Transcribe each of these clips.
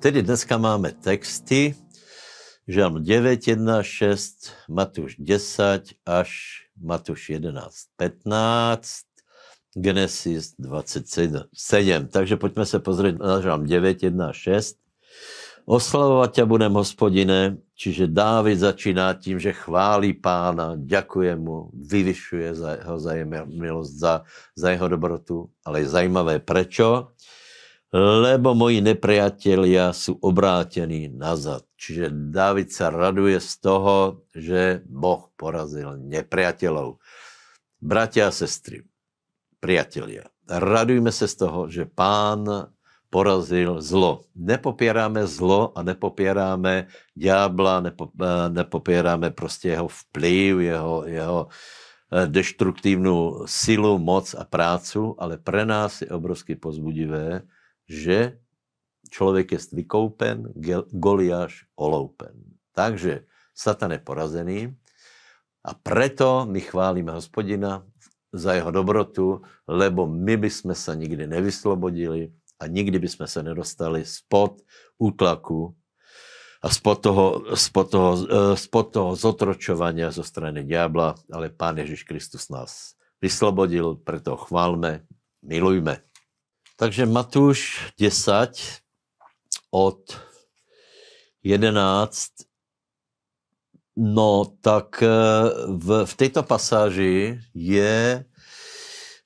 Tedy dneska máme texty, Žalm 9, 1, 6, Matúš 10 až Matúš 11, 15, Genesis 27. Takže poďme sa pozrieť na Žalm 9, 1 6. Oslavovať ťa budem, hospodine, čiže Dávid začíná tím, že chválí pána, ďakuje mu, vyvyšuje za jeho milosť, za, za jeho dobrotu, ale je zajímavé prečo lebo moji nepriatelia sú obrátení nazad. Čiže David sa raduje z toho, že Boh porazil nepriateľov. Bratia a sestry, priatelia, radujme sa z toho, že pán porazil zlo. Nepopierame zlo a nepopierame diabla, nepo, nepopierame proste jeho vplyv, jeho, jeho eh, deštruktívnu silu, moc a prácu, ale pre nás je obrovsky pozbudivé, že človek je vykoupen, Goliáš oloupen. Takže Satan je porazený a preto my chválime hospodina za jeho dobrotu, lebo my by sme sa nikdy nevyslobodili a nikdy by sme sa nedostali spod útlaku a spod toho, spod toho, e, spod toho zotročovania zo strany diabla, ale Pán Ježiš Kristus nás vyslobodil, preto chválme, milujme. Takže Matúš 10 od 11. No tak eh, v, v této pasáži je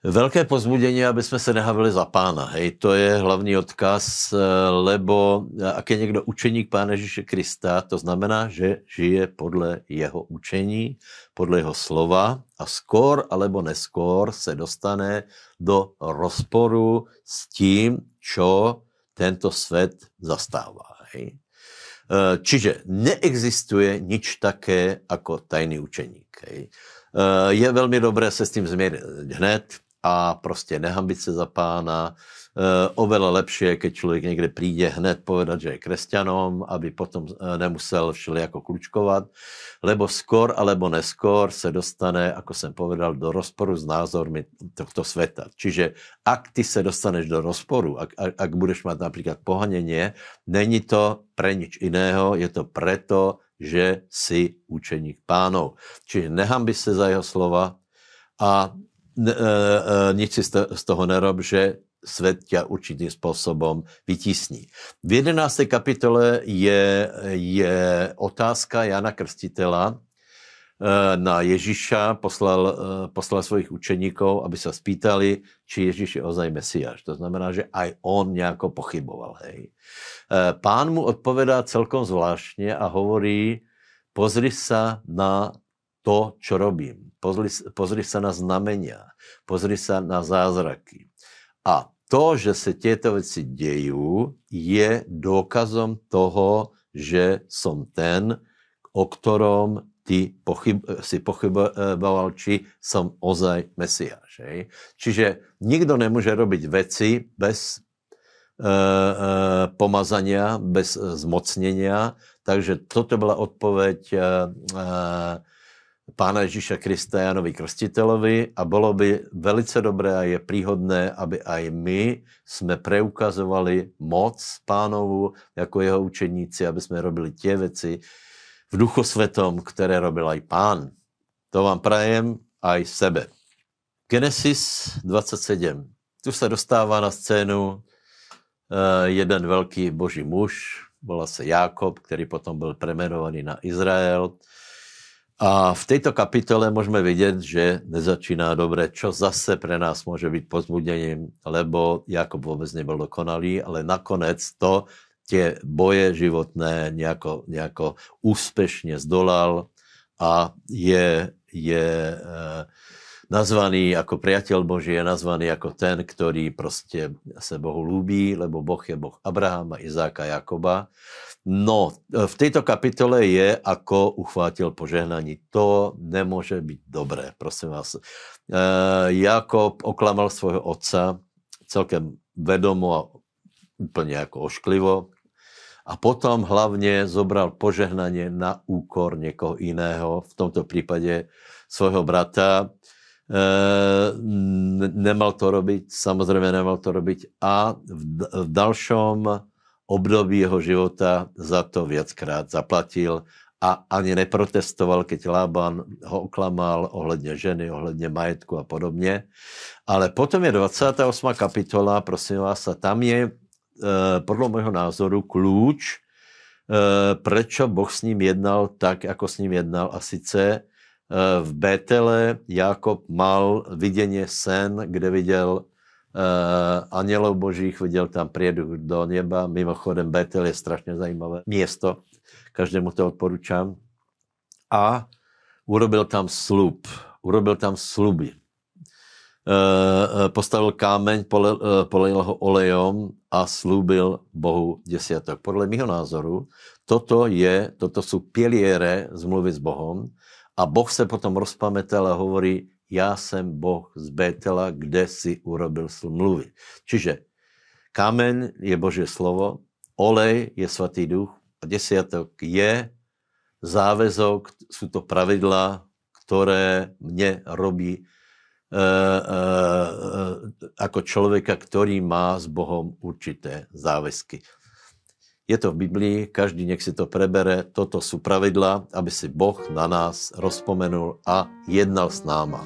Velké pozbudenie, aby jsme se nehavili za pána. Hej, to je hlavní odkaz, lebo ak je někdo učeník Pána Ježíše Krista, to znamená, že žije podle jeho učení, podle jeho slova a skôr alebo neskôr se dostane do rozporu s tím, čo tento svet zastává. Hej. Eh, čiže neexistuje nič také ako tajný učeník. Hej. Eh, je veľmi dobré se s tím zmieriť hned, a prostě nehambit se za pána. E, oveľa lepšie, keď člověk někde přijde hned povedať, že je kresťanom, aby potom e, nemusel všelijako klučkovat, lebo skor alebo neskor se dostane, ako jsem povedal, do rozporu s názormi tohto sveta. Čiže ak ty se dostaneš do rozporu, ak, ak, ak budeš mať například pohanenie, není to pre nič iného, je to preto, že si učeník pánov. Čiže nehambi se za jeho slova a E, e, nic si z toho nerob, že svet ťa určitým spôsobom vytísní. V 11. kapitole je, je otázka Jana Krstitela e, na Ježiša, poslal, poslal svojich učeníkov, aby sa spýtali, či Ježiš je ozaj Mesiáš. To znamená, že aj on nejako pochyboval. Hej. Pán mu odpovedá celkom zvláštne a hovorí, pozri sa na to, čo robím. Pozri, pozri sa na znamenia, pozri sa na zázraky. A to, že sa tieto veci dejú, je dôkazom toho, že som ten, o ktorom ty pochyb, si pochyboval, či som ozaj Mesiáš. Hej? Čiže nikto nemôže robiť veci bez e, e, pomazania, bez zmocnenia. Takže toto byla odpoveď e, e, pána Ježíša Krista Janovi Krstitelovi a bolo by velice dobré a je príhodné, aby aj my sme preukazovali moc pánovu jako jeho učeníci, aby sme robili tie veci v duchu svetom, ktoré robil aj pán. To vám prajem aj sebe. Genesis 27. Tu sa dostáva na scénu uh, jeden veľký boží muž, volá sa Jákob, ktorý potom byl premenovaný na Izrael. A v tejto kapitole môžeme vidieť, že nezačíná dobre, čo zase pre nás môže byť pozbudením, lebo Jakob vôbec nebol dokonalý, ale nakonec to, tie boje životné nejako, nejako úspešne zdolal a je, je e, nazvaný ako priateľ Boží, je nazvaný ako ten, ktorý proste sa Bohu ľúbí, lebo Boh je Boh Abrahama, Izáka, Jakoba. No, v tejto kapitole je, ako uchvátil požehnaní. To nemôže byť dobré, prosím vás. E, Jakob oklamal svojho otca celkem vedomo a úplne ako ošklivo. A potom hlavne zobral požehnanie na úkor niekoho iného, v tomto prípade svojho brata. E, nemal to robiť, samozrejme nemal to robiť. A v, v dalšom období jeho života za to viackrát zaplatil a ani neprotestoval, keď Lában ho oklamal ohledně ženy, ohledně majetku a podobně. Ale potom je 28. kapitola, prosím vás, a tam je e, podle mého názoru kľúč, e, prečo Boh s ním jednal tak, ako s ním jednal. A sice v Betele Jakob mal videnie sen, kde viděl uh, anielov božích, viděl tam prieduch do neba. Mimochodem, Betel je strašně zajímavé město každému to odporučám. A urobil tam slub, urobil tam sluby. E, e, postavil kámeň, e, polejil ho olejom a slúbil Bohu desiatok. Podle mého názoru, toto, je, toto sú piliere zmluvy s Bohom a Boh se potom rozpamätal a hovorí, já jsem Boh z Betela, kde si urobil smluvy. Čiže kámen je Božie slovo, olej je svatý duch, a desiatok je záväzok, sú to pravidla, ktoré mne robí e, e, e, ako človeka, ktorý má s Bohom určité záväzky. Je to v Biblii, každý nech si to prebere, toto sú pravidla, aby si Boh na nás rozpomenul a jednal s náma.